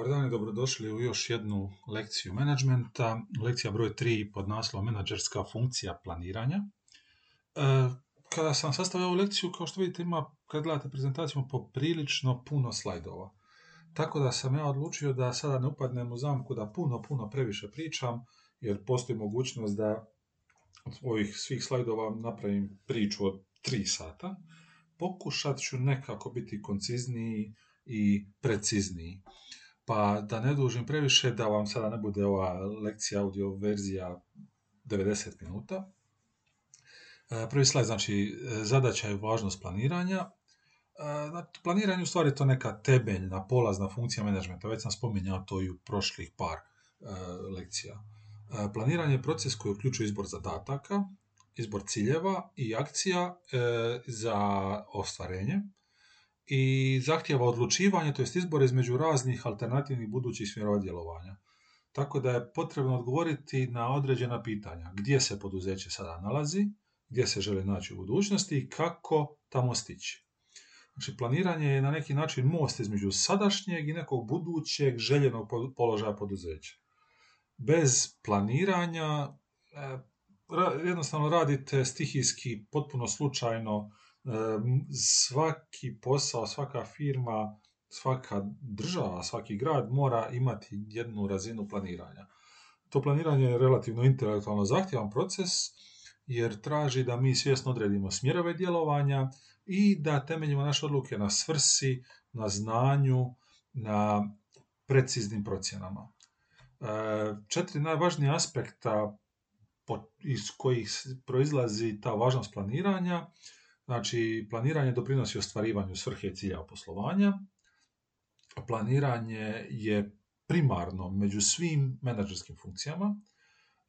Dobar dan i dobrodošli u još jednu lekciju menadžmenta. Lekcija broj 3 pod naslovom menadžerska funkcija planiranja. E, kada sam sastavio ovu lekciju, kao što vidite, ima, kad gledate prezentaciju, poprilično puno slajdova. Tako da sam ja odlučio da sada ne upadnem u zamku da puno, puno previše pričam, jer postoji mogućnost da od ovih svih slajdova napravim priču od 3 sata. Pokušat ću nekako biti koncizniji i precizniji. Pa da ne dužim previše, da vam sada ne bude ova lekcija audio verzija 90 minuta. E, prvi slajd, znači zadaća i važnost planiranja. E, znači, planiranje u stvari to neka temeljna, polazna funkcija menadžmenta. Već sam spominjao to i u prošlih par e, lekcija. Planiranje je proces koji uključuje izbor zadataka, izbor ciljeva i akcija za ostvarenje, i zahtjeva odlučivanje, to jest izbor između raznih alternativnih budućih smjerova djelovanja. Tako da je potrebno odgovoriti na određena pitanja. Gdje se poduzeće sada nalazi, gdje se želi naći u budućnosti i kako tamo stići. Znači, planiranje je na neki način most između sadašnjeg i nekog budućeg željenog položaja poduzeća. Bez planiranja e, jednostavno radite stihijski, potpuno slučajno, svaki posao, svaka firma, svaka država, svaki grad mora imati jednu razinu planiranja. To planiranje je relativno intelektualno zahtjevan proces jer traži da mi svjesno odredimo smjerove djelovanja i da temeljimo naše odluke na svrsi, na znanju, na preciznim procjenama. Četiri najvažnija aspekta iz kojih proizlazi ta važnost planiranja Znači, planiranje doprinosi ostvarivanju svrhe i cilja poslovanja. Planiranje je primarno među svim menadžerskim funkcijama.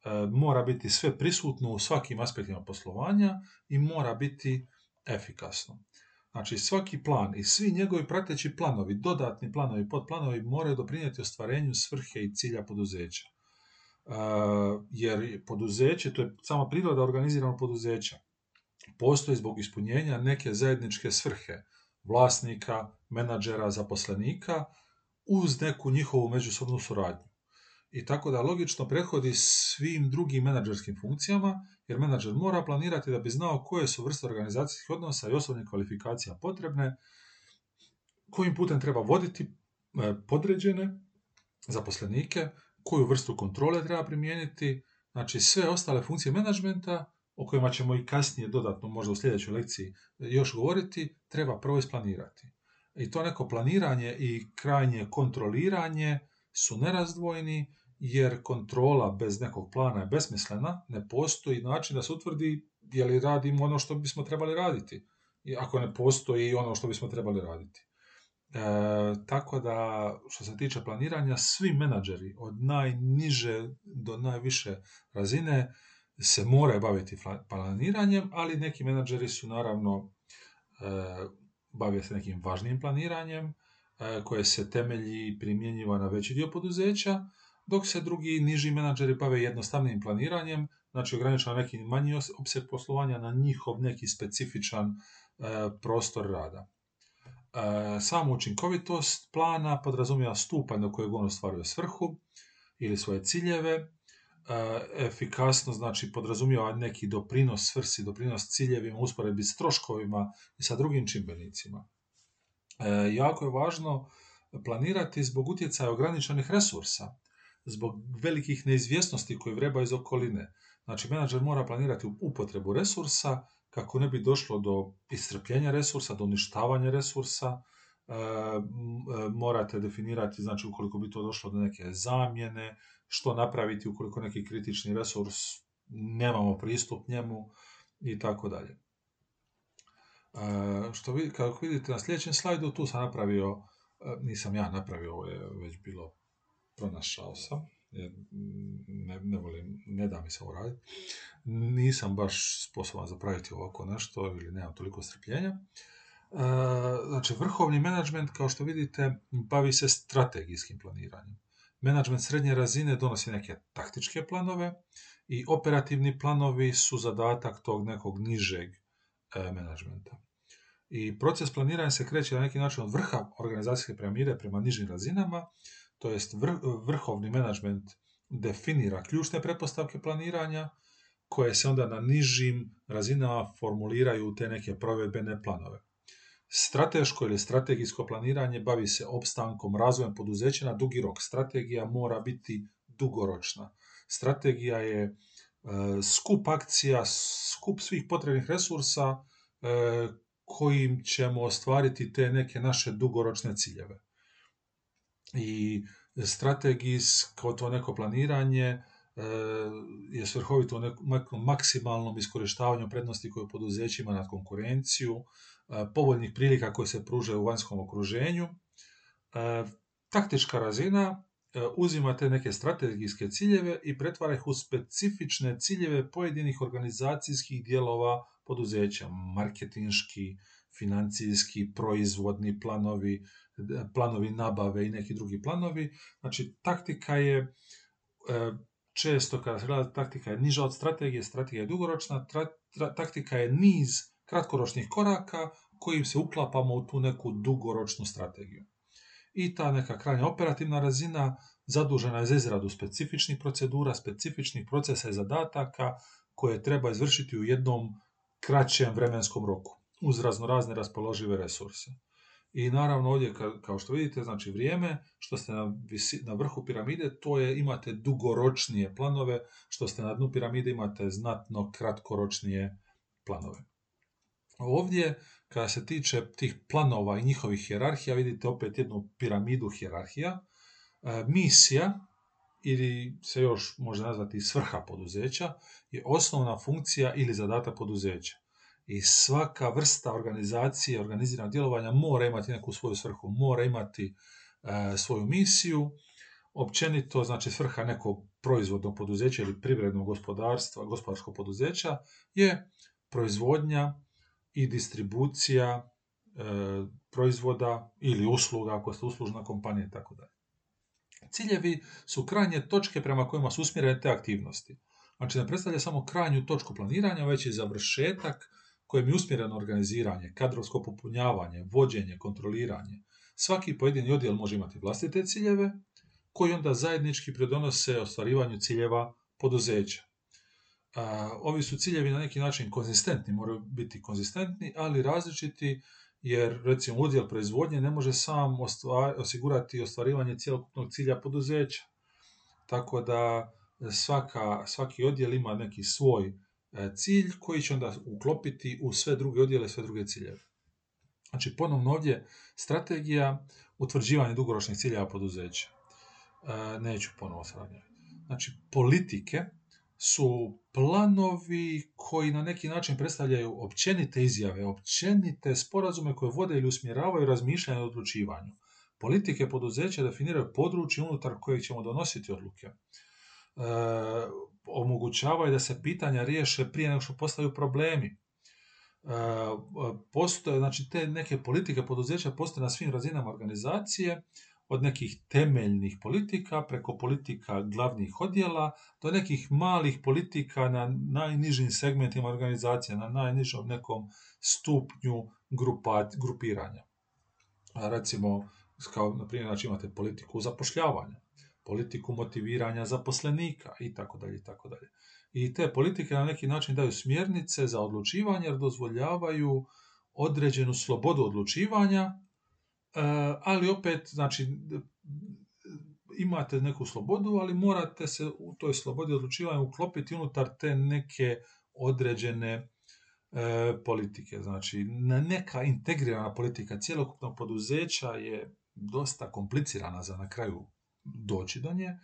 E, mora biti sve prisutno u svakim aspektima poslovanja i mora biti efikasno. Znači, svaki plan i svi njegovi prateći planovi, dodatni planovi, podplanovi moraju doprinijeti ostvarenju svrhe i cilja poduzeća. E, jer poduzeće, to je sama priroda organiziranog poduzeća, postoji zbog ispunjenja neke zajedničke svrhe vlasnika, menadžera, zaposlenika uz neku njihovu međusobnu suradnju. I tako da logično prethodi svim drugim menadžerskim funkcijama, jer menadžer mora planirati da bi znao koje su vrste organizacijskih odnosa i osobnih kvalifikacija potrebne, kojim putem treba voditi e, podređene zaposlenike, koju vrstu kontrole treba primijeniti, znači sve ostale funkcije menadžmenta o kojima ćemo i kasnije dodatno možda u sljedećoj lekciji još govoriti, treba prvo isplanirati. I to neko planiranje i krajnje kontroliranje su nerazdvojni, jer kontrola bez nekog plana je besmislena, ne postoji način da se utvrdi je li radimo ono što bismo trebali raditi, ako ne postoji ono što bismo trebali raditi. E, tako da, što se tiče planiranja, svi menadžeri od najniže do najviše razine se moraju baviti planiranjem, ali neki menadžeri su naravno e, bave se nekim važnim planiranjem e, koje se temelji i primjenjiva na veći dio poduzeća, dok se drugi niži menadžeri bave jednostavnim planiranjem, znači ograničeno neki manji opseg poslovanja na njihov neki specifičan e, prostor rada. Sama učinkovitost plana podrazumijeva stupanj do kojeg on ostvaruje svrhu ili svoje ciljeve, E, efikasno, znači podrazumijeva neki doprinos svrsi, doprinos ciljevima, usporedbi s troškovima i sa drugim čimbenicima. E, jako je važno planirati zbog utjecaja ograničenih resursa, zbog velikih neizvjesnosti koje vreba iz okoline. Znači, menadžer mora planirati upotrebu resursa kako ne bi došlo do iscrpljenja resursa, do uništavanja resursa, e, morate definirati, znači ukoliko bi to došlo do neke zamjene, što napraviti ukoliko neki kritični resurs nemamo pristup njemu i tako dalje. E, što vi, kako vidite na sljedećem slajdu, tu sam napravio, e, nisam ja napravio, ovo je već bilo pronašao sam, jer ne, ne volim, ne da mi se ovo raditi. Nisam baš sposoban zapraviti ovako nešto ili nemam toliko strpljenja. E, znači, vrhovni menadžment, kao što vidite, bavi se strategijskim planiranjem. Menadžment srednje razine donosi neke taktičke planove i operativni planovi su zadatak tog nekog nižeg e, menadžmenta. I proces planiranja se kreće na neki način od vrha organizacijske piramide prema nižim razinama, to jest vrhovni menadžment definira ključne pretpostavke planiranja, koje se onda na nižim razinama formuliraju te neke provedbene planove. Strateško ili strategijsko planiranje bavi se opstankom, razvojem poduzeća na dugi rok. Strategija mora biti dugoročna. Strategija je e, skup akcija, skup svih potrebnih resursa e, kojim ćemo ostvariti te neke naše dugoročne ciljeve. I strategijsko to neko planiranje e, je svrhovito u maksimalnom iskorištavanju prednosti koje poduzeće ima nad konkurenciju, povoljnih prilika koje se pružaju u vanjskom okruženju. Taktička razina uzima te neke strategijske ciljeve i pretvara ih u specifične ciljeve pojedinih organizacijskih dijelova poduzeća, marketinški, financijski, proizvodni planovi, planovi nabave i neki drugi planovi. Znači, taktika je e, često kada taktika je niža od strategije, strategija je dugoročna, taktika je niz kratkoročnih koraka kojim se uklapamo u tu neku dugoročnu strategiju. I ta neka krajnja operativna razina zadužena je za izradu specifičnih procedura, specifičnih procesa i zadataka koje treba izvršiti u jednom kraćem vremenskom roku uz raznorazne raspoložive resurse. I naravno ovdje, kao što vidite, znači vrijeme što ste na, na vrhu piramide, to je imate dugoročnije planove, što ste na dnu piramide imate znatno kratkoročnije planove. Ovdje, kada se tiče tih planova i njihovih hjerarhija, vidite opet jednu piramidu hjerarhija. E, misija, ili se još može nazvati svrha poduzeća, je osnovna funkcija ili zadata poduzeća. I svaka vrsta organizacije, organiziranog djelovanja mora imati neku svoju svrhu, mora imati e, svoju misiju. Općenito, znači svrha nekog proizvodnog poduzeća ili privrednog gospodarstva, gospodarskog poduzeća je proizvodnja i distribucija e, proizvoda ili usluga, ako ste uslužna kompanija i tako dalje. Ciljevi su krajnje točke prema kojima su usmjerene te aktivnosti. Znači ne predstavlja samo krajnju točku planiranja, već i završetak kojem je usmjereno organiziranje, kadrovsko popunjavanje, vođenje, kontroliranje. Svaki pojedini odjel može imati vlastite ciljeve, koji onda zajednički pridonose ostvarivanju ciljeva poduzeća. Ovi su ciljevi na neki način konzistentni, moraju biti konzistentni, ali različiti jer recimo udjel proizvodnje ne može sam osigurati ostvarivanje cjelokupnog cilja poduzeća. Tako da svaka, svaki odjel ima neki svoj e, cilj koji će onda uklopiti u sve druge odjele, sve druge ciljeve. Znači ponovno ovdje strategija utvrđivanja dugoročnih ciljeva poduzeća. E, neću ponovo sravnjati. Znači politike su planovi koji na neki način predstavljaju općenite izjave, općenite sporazume koje vode ili usmjeravaju razmišljanje o odlučivanju. Politike poduzeća definiraju područje unutar kojeg ćemo donositi odluke. E, omogućavaju da se pitanja riješe prije nego što postaju problemi. E, postoje, znači te neke politike poduzeća postoje na svim razinama organizacije od nekih temeljnih politika preko politika glavnih odjela do nekih malih politika na najnižim segmentima organizacije, na najnižom nekom stupnju grupiranja. Recimo, kao na primjer, znači imate politiku zapošljavanja, politiku motiviranja zaposlenika i tako dalje i tako dalje. I te politike na neki način daju smjernice za odlučivanje jer dozvoljavaju određenu slobodu odlučivanja ali opet, znači, imate neku slobodu, ali morate se u toj slobodi odlučivanja uklopiti unutar te neke određene e, politike. Znači, neka integrirana politika cjelokupnog poduzeća je dosta komplicirana za na kraju doći do nje. E,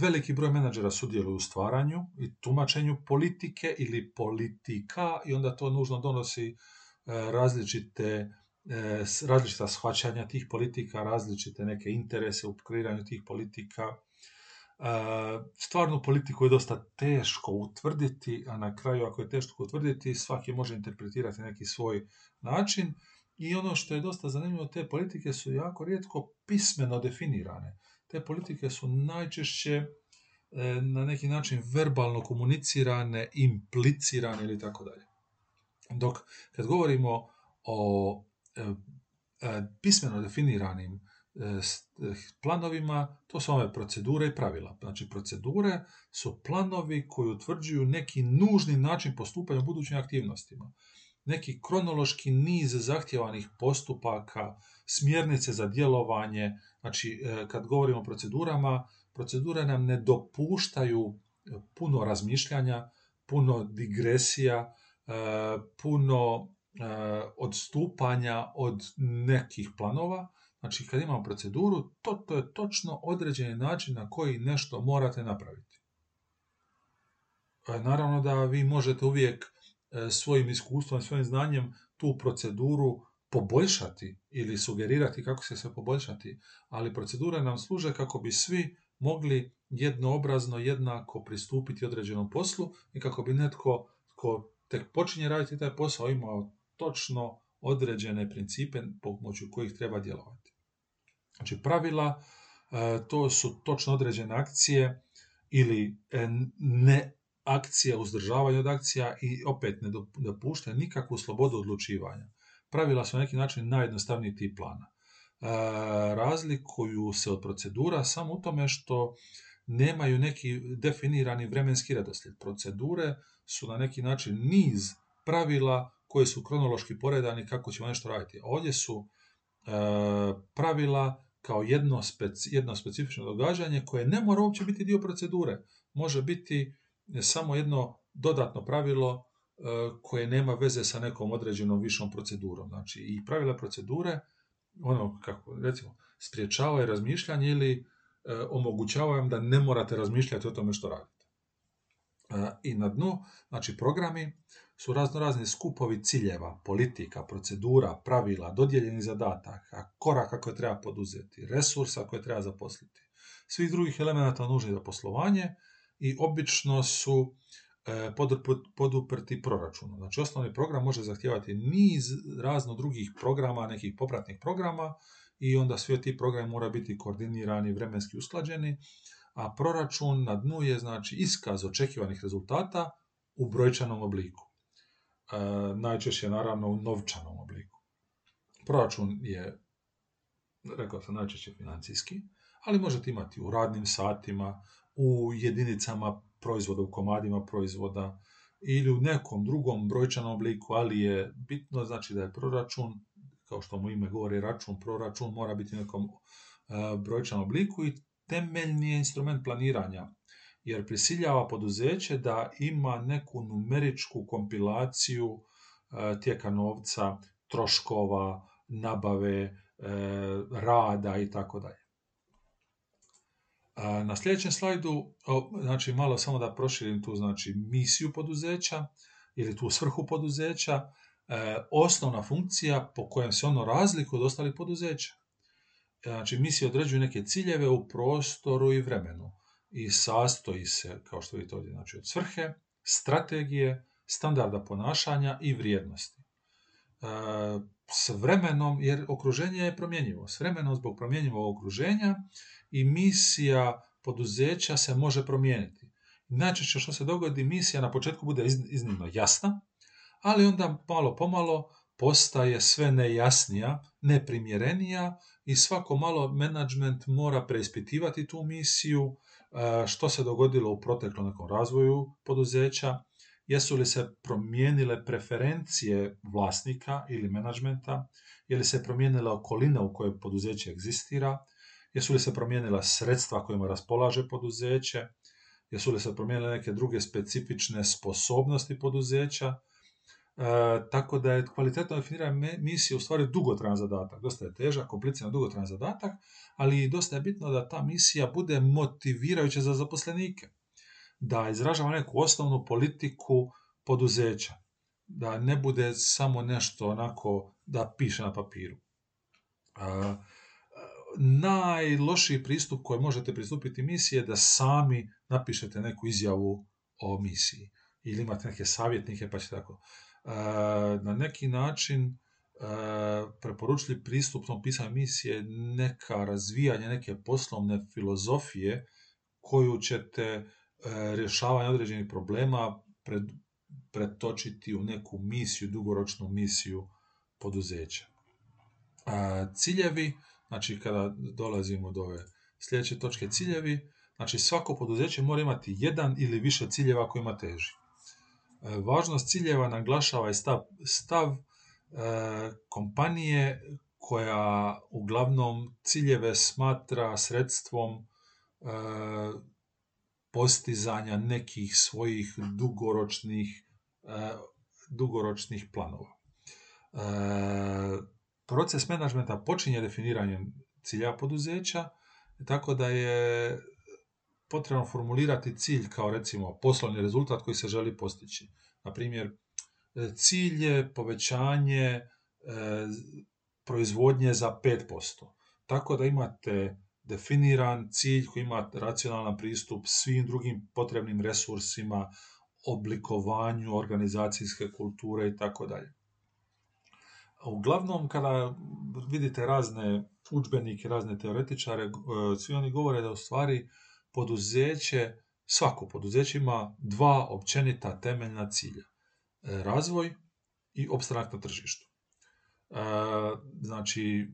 veliki broj menadžera sudjeluje u stvaranju i tumačenju politike ili politika i onda to nužno donosi različite E, različita shvaćanja tih politika, različite neke interese u kreiranju tih politika. E, stvarnu politiku je dosta teško utvrditi, a na kraju ako je teško utvrditi, svaki može interpretirati neki svoj način. I ono što je dosta zanimljivo, te politike su jako rijetko pismeno definirane. Te politike su najčešće e, na neki način verbalno komunicirane, implicirane ili tako dalje. Dok kad govorimo o E, e, pismeno definiranim planovima, to su ove procedure i pravila. Znači, procedure su planovi koji utvrđuju neki nužni način postupanja u budućim aktivnostima. Neki kronološki niz zahtjevanih postupaka, smjernice za djelovanje. Znači, e, kad govorimo o procedurama, procedure nam ne dopuštaju puno razmišljanja, puno digresija, e, puno odstupanja od nekih planova, Znači, kad imamo proceduru, to, to je točno određeni način na koji nešto morate napraviti. E, naravno da vi možete uvijek e, svojim iskustvom, svojim znanjem tu proceduru poboljšati ili sugerirati kako se se poboljšati, ali procedure nam služe kako bi svi mogli jednoobrazno, jednako pristupiti određenom poslu i kako bi netko ko tek počinje raditi taj posao imao točno određene principe pomoću kojih treba djelovati. Znači pravila, e, to su točno određene akcije ili e, ne akcija, uzdržavanje od akcija i opet ne dopuštaju nikakvu slobodu odlučivanja. Pravila su na neki način najjednostavniji tip plana. E, razlikuju se od procedura samo u tome što nemaju neki definirani vremenski redoslijed. Procedure su na neki način niz pravila koje su kronološki poredani kako ćemo nešto raditi. Ovdje su pravila kao jedno, jedno specifično događanje koje ne mora uopće biti dio procedure. Može biti samo jedno dodatno pravilo e, koje nema veze sa nekom određenom višom procedurom. Znači i pravila procedure, ono kako recimo, spriječavaju razmišljanje ili e, omogućavaju da ne morate razmišljati o tome što radite. E, I na dnu, znači programi su razno razni skupovi ciljeva, politika, procedura, pravila, dodijeljenih zadataka, koraka koje treba poduzeti, resursa koje treba zaposliti, svih drugih elemenata nužnih za poslovanje i obično su e, poduprti proračunom. Znači, osnovni program može zahtijevati niz razno drugih programa, nekih popratnih programa i onda svi ti programi moraju biti koordinirani, vremenski usklađeni, a proračun na dnu je znači iskaz očekivanih rezultata u brojčanom obliku. E, najčešće naravno u novčanom obliku. Proračun je, rekao sam, najčešće financijski, ali možete imati u radnim satima, u jedinicama proizvoda, u komadima proizvoda ili u nekom drugom brojčanom obliku, ali je bitno znači da je proračun, kao što mu ime govori račun, proračun mora biti u nekom e, brojčanom obliku i temeljni je instrument planiranja jer prisiljava poduzeće da ima neku numeričku kompilaciju e, tijeka novca, troškova, nabave, e, rada i tako dalje. E, na sljedećem slajdu, znači malo samo da proširim tu znači misiju poduzeća ili tu svrhu poduzeća, osnovna funkcija po kojem se ono razlikuje od ostalih poduzeća. Znači, misija određuje neke ciljeve u prostoru i vremenu i sastoji se, kao što vidite ovdje, znači od svrhe, strategije, standarda ponašanja i vrijednosti. E, s vremenom, jer okruženje je promjenjivo, s vremenom zbog promjenjivog okruženja i misija poduzeća se može promijeniti. Najčešće što se dogodi, misija na početku bude iznimno jasna, ali onda malo pomalo postaje sve nejasnija, neprimjerenija i svako malo menadžment mora preispitivati tu misiju, što se dogodilo u proteklom nekom razvoju poduzeća, jesu li se promijenile preferencije vlasnika ili menadžmenta, je li se promijenila okolina u kojoj poduzeće egzistira, jesu li se promijenila sredstva kojima raspolaže poduzeće, jesu li se promijenile neke druge specifične sposobnosti poduzeća, E, tako da je kvalitetno definirana misija u stvari dugotrajan zadatak. Dosta je težak, kompliciran, dugotrajan zadatak, ali dosta je bitno da ta misija bude motivirajuća za zaposlenike. Da izražava neku osnovnu politiku poduzeća. Da ne bude samo nešto onako da piše na papiru. E, najlošiji pristup koji možete pristupiti misiji je da sami napišete neku izjavu o misiji. Ili imate neke savjetnike pa ćete tako na neki način preporučili pristupnom pisanju misije neka razvijanje neke poslovne filozofije koju ćete e, rješavanje određenih problema pretočiti u neku misiju, dugoročnu misiju poduzeća. Ciljevi znači kada dolazimo do ove sljedeće točke ciljevi, znači svako poduzeće mora imati jedan ili više ciljeva kojima teži. E, važnost ciljeva naglašava je stav, stav e, kompanije koja uglavnom ciljeve smatra sredstvom e, postizanja nekih svojih dugoročnih, dugoročnih planova. Proces menadžmenta počinje definiranjem cilja poduzeća, tako da je potrebno formulirati cilj kao recimo poslovni rezultat koji se želi postići. Na primjer, cilj je povećanje e, proizvodnje za 5%. Tako da imate definiran cilj koji ima racionalan pristup svim drugim potrebnim resursima, oblikovanju organizacijske kulture i tako dalje. Uglavnom, kada vidite razne učbenike, razne teoretičare, e, svi oni govore da u stvari poduzeće, svako poduzeće ima dva općenita temeljna cilja. E, razvoj i opstanak na tržištu. E, znači,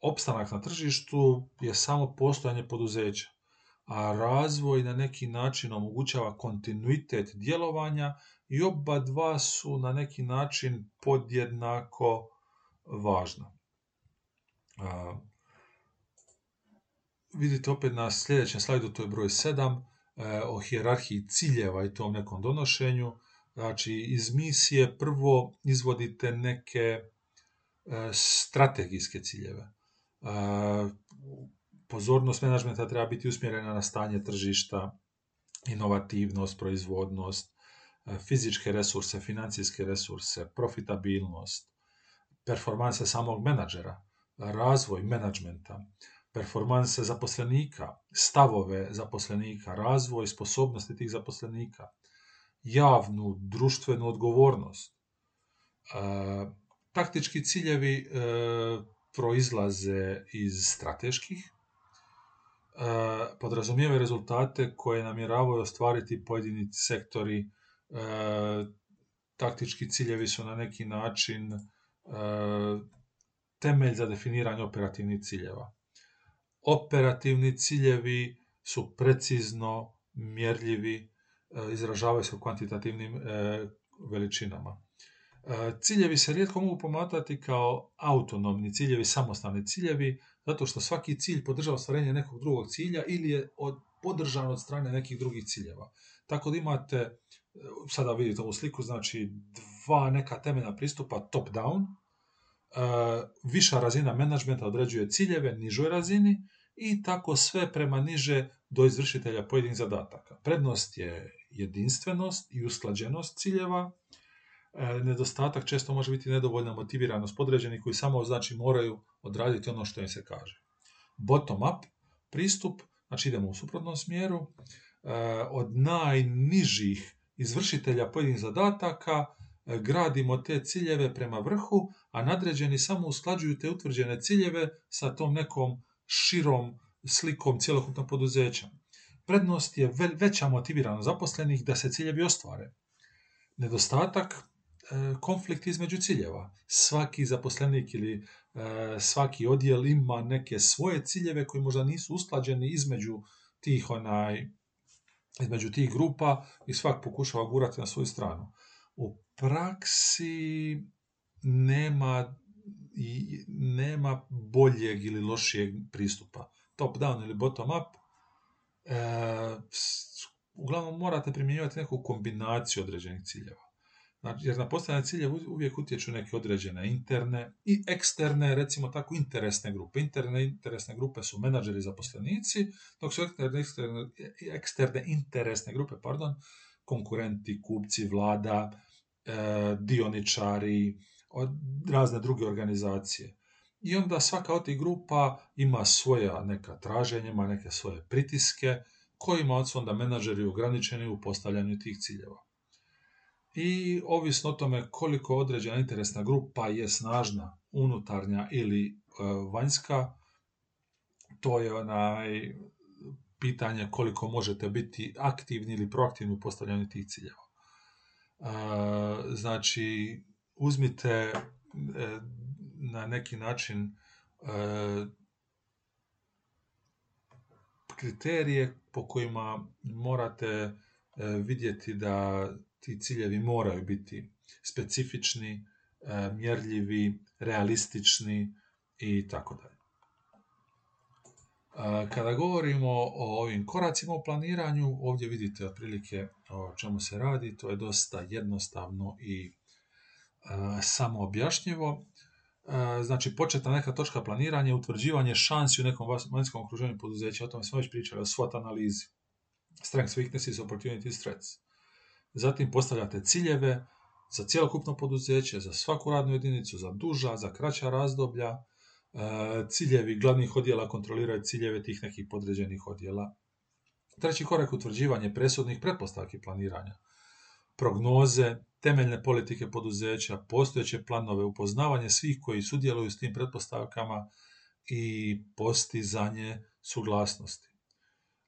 opstanak na tržištu je samo postojanje poduzeća, a razvoj na neki način omogućava kontinuitet djelovanja i oba dva su na neki način podjednako važna. Vidite opet na sljedećem slajdu, to je broj 7, e, o hijerarhiji ciljeva i tom nekom donošenju. Znači, iz misije prvo izvodite neke e, strategijske ciljeve. E, pozornost menadžmenta treba biti usmjerena na stanje tržišta, inovativnost, proizvodnost, fizičke resurse, financijske resurse, profitabilnost, performanse samog menadžera, razvoj menadžmenta, performanse zaposlenika, stavove zaposlenika, razvoj sposobnosti tih zaposlenika, javnu, društvenu odgovornost. E, taktički ciljevi e, proizlaze iz strateških, e, podrazumijevaju rezultate koje namjeravaju ostvariti pojedini sektori. Taktički ciljevi su na neki način temelj za definiranje operativnih ciljeva operativni ciljevi su precizno mjerljivi, e, izražavaju se u kvantitativnim e, veličinama. E, ciljevi se rijetko mogu pomatati kao autonomni ciljevi, samostalni ciljevi, zato što svaki cilj podržava ostvarenje nekog drugog cilja ili je podržan od strane nekih drugih ciljeva. Tako da imate, sada vidite ovu sliku, znači dva neka temeljna pristupa top-down, viša razina menadžmenta određuje ciljeve nižoj razini i tako sve prema niže do izvršitelja pojedinih zadataka. Prednost je jedinstvenost i usklađenost ciljeva. E, nedostatak često može biti nedovoljna motiviranost podređenih koji samo znači moraju odraditi ono što im se kaže. Bottom up pristup, znači idemo u suprotnom smjeru, e, od najnižih izvršitelja pojedinih zadataka e, gradimo te ciljeve prema vrhu, a nadređeni samo usklađuju te utvrđene ciljeve sa tom nekom širom slikom cjelokupnog poduzeća. Prednost je veća motiviranost zaposlenih da se ciljevi ostvare. Nedostatak e, konflikt između ciljeva. Svaki zaposlenik ili e, svaki odjel ima neke svoje ciljeve koji možda nisu usklađeni između tih onaj između tih grupa i svak pokušava gurati na svoju stranu. U praksi nema i nema boljeg ili lošijeg pristupa. Top down ili bottom up. E, uglavnom morate primjenjivati neku kombinaciju određenih ciljeva. Znači, jer na postavljanje ciljeva uvijek utječu neke određene interne i eksterne, recimo tako, interesne grupe. Interne interesne grupe su menadžeri i zaposlenici, dok su eksterne, eksterne, interesne grupe, pardon, konkurenti, kupci, vlada, e, dioničari, od razne druge organizacije. I onda svaka od tih grupa ima svoja neka traženja, ima neke svoje pritiske, kojima su onda menadžeri ograničeni u postavljanju tih ciljeva. I ovisno o tome koliko određena interesna grupa je snažna, unutarnja ili e, vanjska, to je onaj pitanje koliko možete biti aktivni ili proaktivni u postavljanju tih ciljeva. E, znači, uzmite e, na neki način e, kriterije po kojima morate e, vidjeti da ti ciljevi moraju biti specifični, mjerljivi, realistični i tako dalje. Kada govorimo o ovim koracima u planiranju, ovdje vidite otprilike o čemu se radi, to je dosta jednostavno i samo objašnjivo. Znači, početna neka točka planiranja je utvrđivanje šansi u nekom vanjskom okruženju poduzeća. O tome smo već pričali, o SWOT analizi. Strengths, weaknesses, opportunities, threats. Zatim postavljate ciljeve za cjelokupno poduzeće, za svaku radnu jedinicu, za duža, za kraća razdoblja, ciljevi glavnih odjela kontroliraju ciljeve tih nekih podređenih odjela. Treći korak utvrđivanje presudnih pretpostavki planiranja. Prognoze, temeljne politike poduzeća, postojeće planove, upoznavanje svih koji sudjeluju s tim pretpostavkama i postizanje suglasnosti.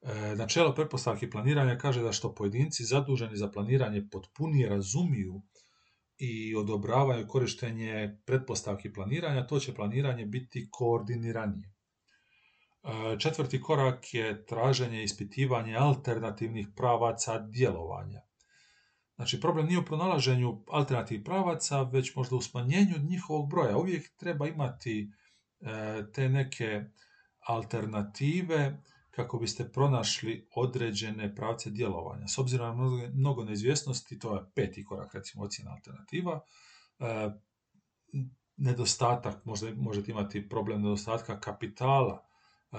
E, načelo pretpostavki planiranja kaže da što pojedinci zaduženi za planiranje potpunije razumiju i odobravaju korištenje pretpostavki planiranja, to će planiranje biti koordiniranije. E, četvrti korak je traženje ispitivanje alternativnih pravaca djelovanja. Znači, problem nije u pronalaženju alternativnih pravaca, već možda u smanjenju njihovog broja. Uvijek treba imati e, te neke alternative kako biste pronašli određene pravce djelovanja. S obzirom na mnogo neizvjesnosti, to je peti korak, recimo ocjena alternativa, e, nedostatak, možda, možete imati problem nedostatka kapitala, e,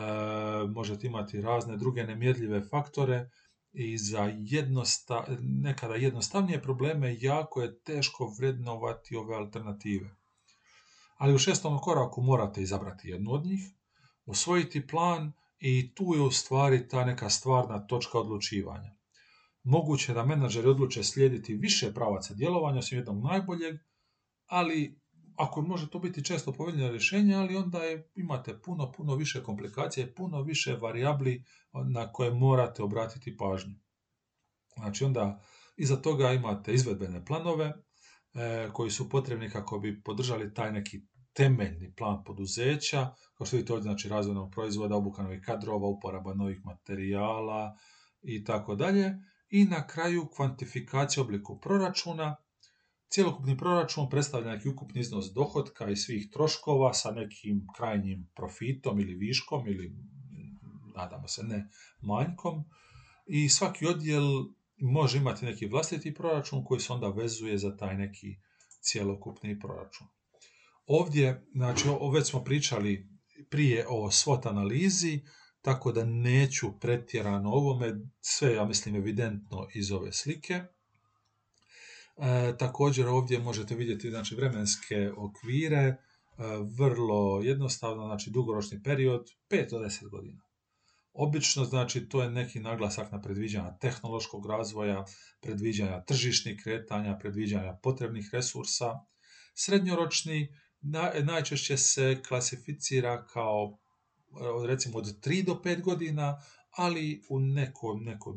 možete imati razne druge nemjerljive faktore i za jednosta, nekada jednostavnije probleme jako je teško vrednovati ove alternative. Ali u šestom koraku morate izabrati jednu od njih, usvojiti plan i tu je u stvari ta neka stvarna točka odlučivanja. Moguće da menadžeri odluče slijediti više pravaca djelovanja osim jednog najboljeg, ali ako može to biti često poveljeno rješenje, ali onda je, imate puno, puno više komplikacije, puno više varijabli na koje morate obratiti pažnju. Znači onda iza toga imate izvedbene planove e, koji su potrebni kako bi podržali taj neki temeljni plan poduzeća, kao što vidite ovdje, znači razvojnog proizvoda, obuka novih kadrova, uporaba novih materijala i tako dalje. I na kraju kvantifikacija obliku proračuna. Cijelokupni proračun predstavlja neki ukupni iznos dohotka i svih troškova sa nekim krajnjim profitom ili viškom ili nadamo se ne manjkom. I svaki odjel može imati neki vlastiti proračun koji se onda vezuje za taj neki cjelokupni proračun. Ovdje, znači, već smo pričali prije o SWOT analizi, tako da neću pretjerano ovome, sve ja mislim evidentno iz ove slike. E, također ovdje možete vidjeti znači, vremenske okvire, e, vrlo jednostavno, znači dugoročni period, 5 do 10 godina. Obično, znači, to je neki naglasak na predviđanja tehnološkog razvoja, predviđanja tržišnih kretanja, predviđanja potrebnih resursa. Srednjoročni najčešće se klasificira kao recimo od 3 do 5 godina, ali u nekoj, nekoj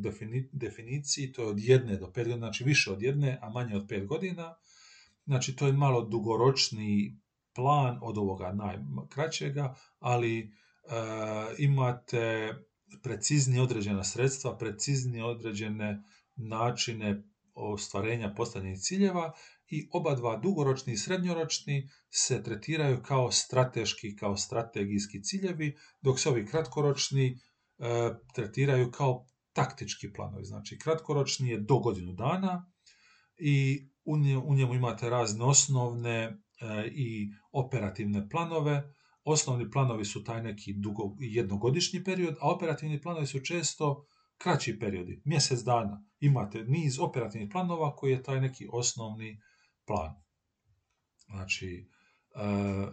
definiciji to je od jedne do 5 godina, znači više od jedne, a manje od 5 godina. Znači to je malo dugoročni plan od ovoga najkraćega, ali e, imate preciznije određena sredstva, preciznije određene načine ostvarenja postavljenih ciljeva i oba dva dugoročni i srednjoročni se tretiraju kao strateški, kao strategijski ciljevi, dok se ovi kratkoročni tretiraju kao taktički planovi. Znači, kratkoročni je do godinu dana i u njemu imate razne osnovne e, i operativne planove. Osnovni planovi su taj neki dugo, jednogodišnji period, a operativni planovi su često kraći periodi, mjesec dana. Imate niz operativnih planova koji je taj neki osnovni plan. Znači, e,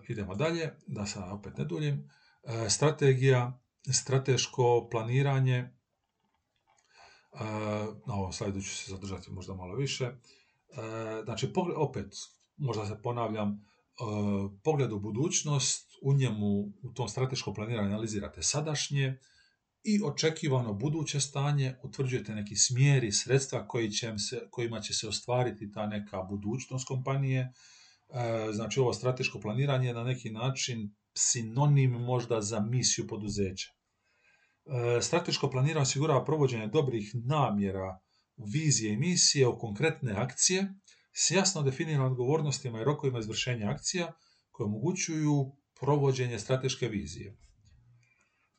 idemo dalje, da sad opet ne duljim. E, strategija, strateško planiranje, e, na ovom slajdu ću se zadržati možda malo više. Znači, opet, možda se ponavljam, pogled u budućnost, u njemu, u tom strateškom planiranju analizirate sadašnje, i očekivano buduće stanje, utvrđujete neki smjer i sredstva koji će se, kojima će se ostvariti ta neka budućnost kompanije. E, znači ovo strateško planiranje je na neki način sinonim možda za misiju poduzeća. Strateško planiranje osigurava provođenje dobrih namjera, vizije i misije u konkretne akcije s jasno definiranim odgovornostima i rokovima izvršenja akcija koje omogućuju provođenje strateške vizije.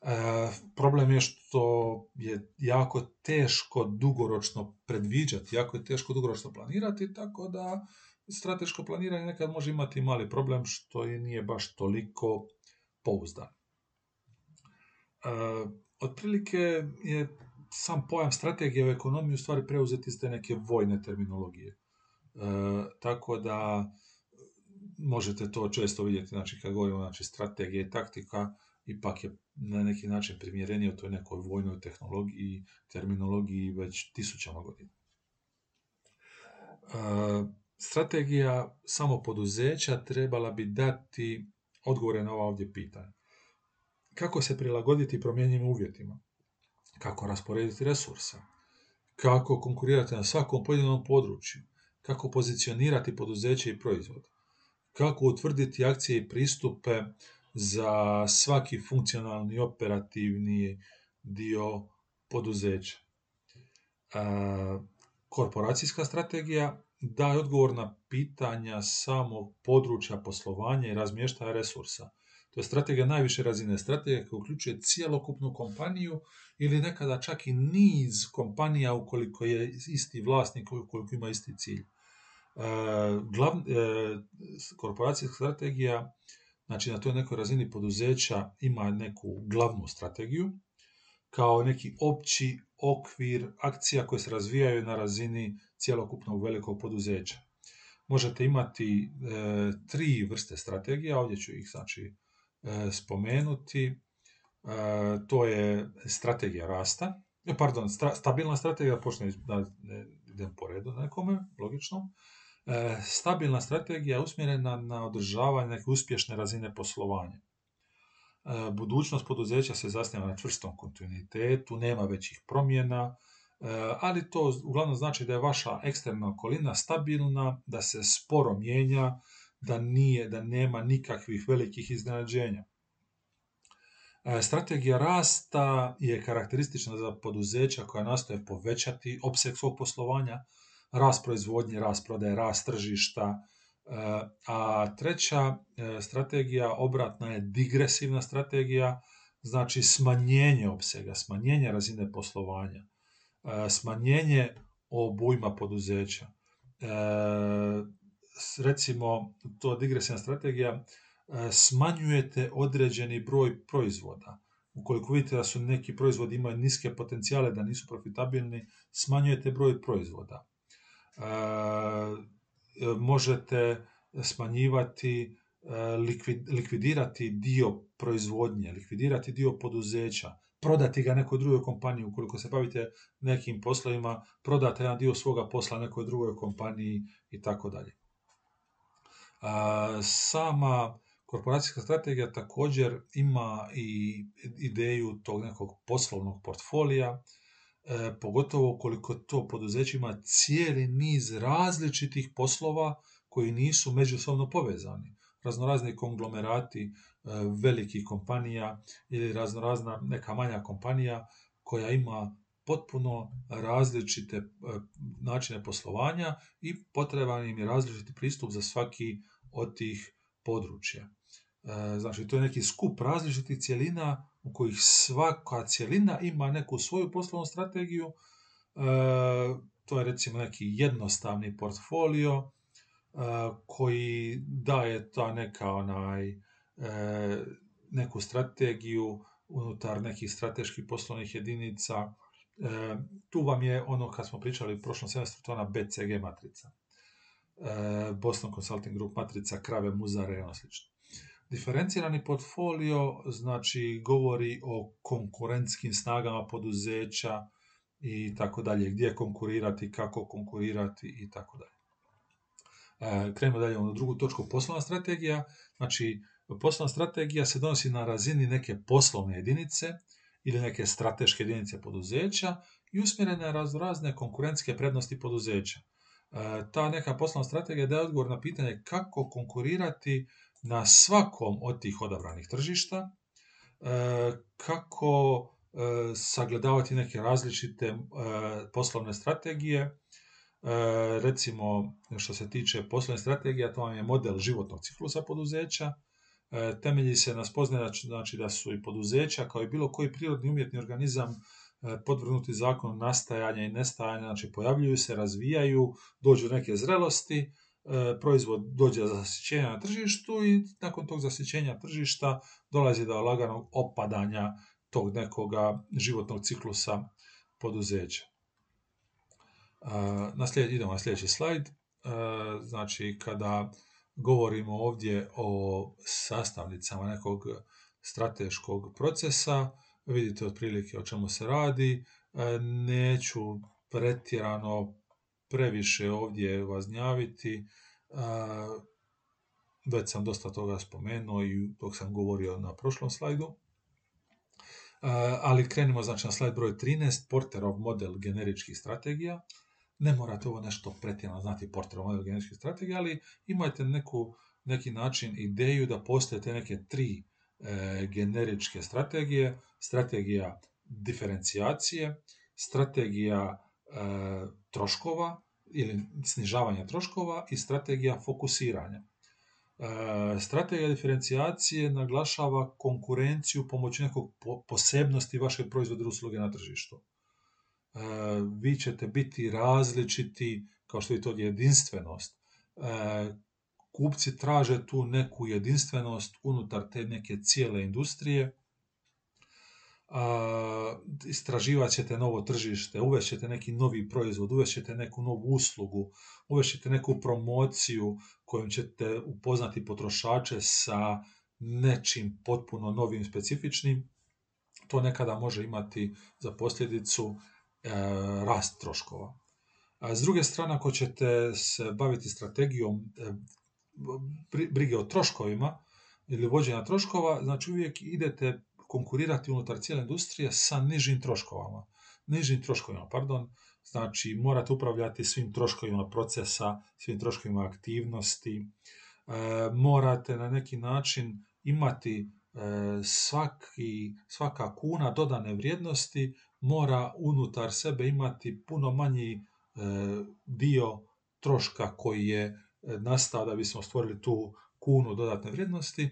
E, problem je što je jako teško dugoročno predviđati, jako je teško dugoročno planirati, tako da strateško planiranje nekad može imati mali problem što i nije baš toliko pouzdan. E, otprilike je sam pojam strategije u ekonomiji u stvari preuzeti iz te neke vojne terminologije. E, tako da možete to često vidjeti, znači kad govorimo znači, strategije i taktika, ipak je na neki način primjerenije toj nekoj vojnoj tehnologiji i terminologiji već tisućama godina. E, strategija samopoduzeća trebala bi dati odgovore na ova ovdje pitanja. Kako se prilagoditi promjenjivim uvjetima? Kako rasporediti resursa? Kako konkurirati na svakom pojedinom području? Kako pozicionirati poduzeće i proizvod? Kako utvrditi akcije i pristupe za svaki funkcionalni operativni dio poduzeća. Korporacijska strategija daje odgovor na pitanja samog područja poslovanja i razmještaja resursa. To je strategija najviše razine strategije koja uključuje cijelokupnu kompaniju ili nekada čak i niz kompanija ukoliko je isti vlasnik, ukoliko ima isti cilj. E, e, korporacijska strategija Znači, na toj nekoj razini poduzeća ima neku glavnu strategiju, kao neki opći okvir akcija koje se razvijaju na razini cjelokupnog velikog poduzeća. Možete imati e, tri vrste strategija, ovdje ću ih znači spomenuti. E, to je strategija rasta, pardon, stabilna strategija, počne da idem po redu nekome, logično. E, stabilna strategija je usmjerena na održavanje neke uspješne razine poslovanja. E, budućnost poduzeća se zasniva na čvrstom kontinuitetu, nema većih promjena, e, ali to uglavnom znači da je vaša eksterna okolina stabilna, da se sporo mijenja, da nije, da nema nikakvih velikih iznenađenja. Strategija rasta je karakteristična za poduzeća koja nastoje povećati opseg svog poslovanja, rast proizvodnje, rast prodaje, rast tržišta. E, a treća e, strategija obratna je digresivna strategija, znači smanjenje opsega, smanjenje razine poslovanja, e, smanjenje obujma poduzeća. Recimo, to digresivna strategija smanjujete određeni broj proizvoda. Ukoliko vidite da su neki proizvodi imaju niske potencijale, da nisu profitabilni, smanjujete broj proizvoda možete smanjivati, likvidirati dio proizvodnje, likvidirati dio poduzeća, prodati ga nekoj drugoj kompaniji, ukoliko se bavite nekim poslovima, prodate jedan dio svoga posla nekoj drugoj kompaniji i tako dalje. Sama korporacijska strategija također ima i ideju tog nekog poslovnog portfolija, E, pogotovo koliko to poduzeće ima cijeli niz različitih poslova koji nisu međusobno povezani. Raznorazni konglomerati e, velikih kompanija ili raznorazna neka manja kompanija koja ima potpuno različite e, načine poslovanja i potreban im je različiti pristup za svaki od tih područja. Znači, to je neki skup različitih cjelina u kojih svaka cjelina ima neku svoju poslovnu strategiju, e, to je recimo neki jednostavni portfolio e, koji daje ta neka onaj, e, neku strategiju unutar nekih strateških poslovnih jedinica. Tu vam je ono kad smo pričali u prošlom semestru, to ona BCG matrica. Boston Consulting Group matrica, krave, muzare i ono slično. Diferencirani portfolio znači govori o konkurentskim snagama poduzeća i tako dalje, gdje konkurirati, kako konkurirati i tako dalje. E, krenemo dalje na drugu točku, poslovna strategija. Znači, poslovna strategija se donosi na razini neke poslovne jedinice ili neke strateške jedinice poduzeća i usmjerena je razne konkurentske prednosti poduzeća. E, ta neka poslovna strategija daje odgovor na pitanje kako konkurirati na svakom od tih odabranih tržišta, e, kako sagledavati neke različite poslovne strategije. Recimo, što se tiče poslovne strategije, to vam je model životnog ciklusa poduzeća, temelji se na spoznaju znači da su i poduzeća kao i bilo koji prirodni umjetni organizam podvrnuti zakon nastajanja i nestajanja, znači pojavljuju se, razvijaju, dođu neke zrelosti, E, proizvod dođe do zasićenja na tržištu i nakon tog zasićenja tržišta dolazi do laganog opadanja tog nekoga životnog ciklusa poduzeća. E, na idemo na sljedeći slajd. E, znači, kada govorimo ovdje o sastavnicama nekog strateškog procesa, vidite otprilike o čemu se radi. Neću pretjerano previše ovdje vaznjaviti. Već sam dosta toga spomenuo i dok sam govorio na prošlom slajdu. Ali krenimo znači na slajd broj 13, Porterov model generičkih strategija. Ne morate ovo nešto pretjerano znati Porterov model generičkih strategija, ali imajte neku, neki način ideju da postoje te neke tri e, generičke strategije. Strategija diferencijacije, strategija E, troškova ili snižavanja troškova i strategija fokusiranja. E, strategija diferencijacije naglašava konkurenciju pomoću nekog posebnosti vaše proizvode usluge na tržištu. E, vi ćete biti različiti, kao što je to jedinstvenost. Kupci traže tu neku jedinstvenost unutar te neke cijele industrije istraživat ćete novo tržište, uvešćete neki novi proizvod, uvešćete neku novu uslugu, uvešćete neku promociju kojom ćete upoznati potrošače sa nečim potpuno novim, specifičnim. To nekada može imati za posljedicu rast troškova. S druge strane, ako ćete se baviti strategijom e, brige o troškovima ili vođenja troškova, znači uvijek idete konkurirati unutar cijele industrije sa nižim troškovama. Nižim troškovima, pardon, znači morate upravljati svim troškovima procesa, svim troškovima aktivnosti, e, morate na neki način imati e, svaki, svaka kuna dodane vrijednosti mora unutar sebe imati puno manji e, dio troška koji je nastao da bismo stvorili tu kunu dodatne vrijednosti. E,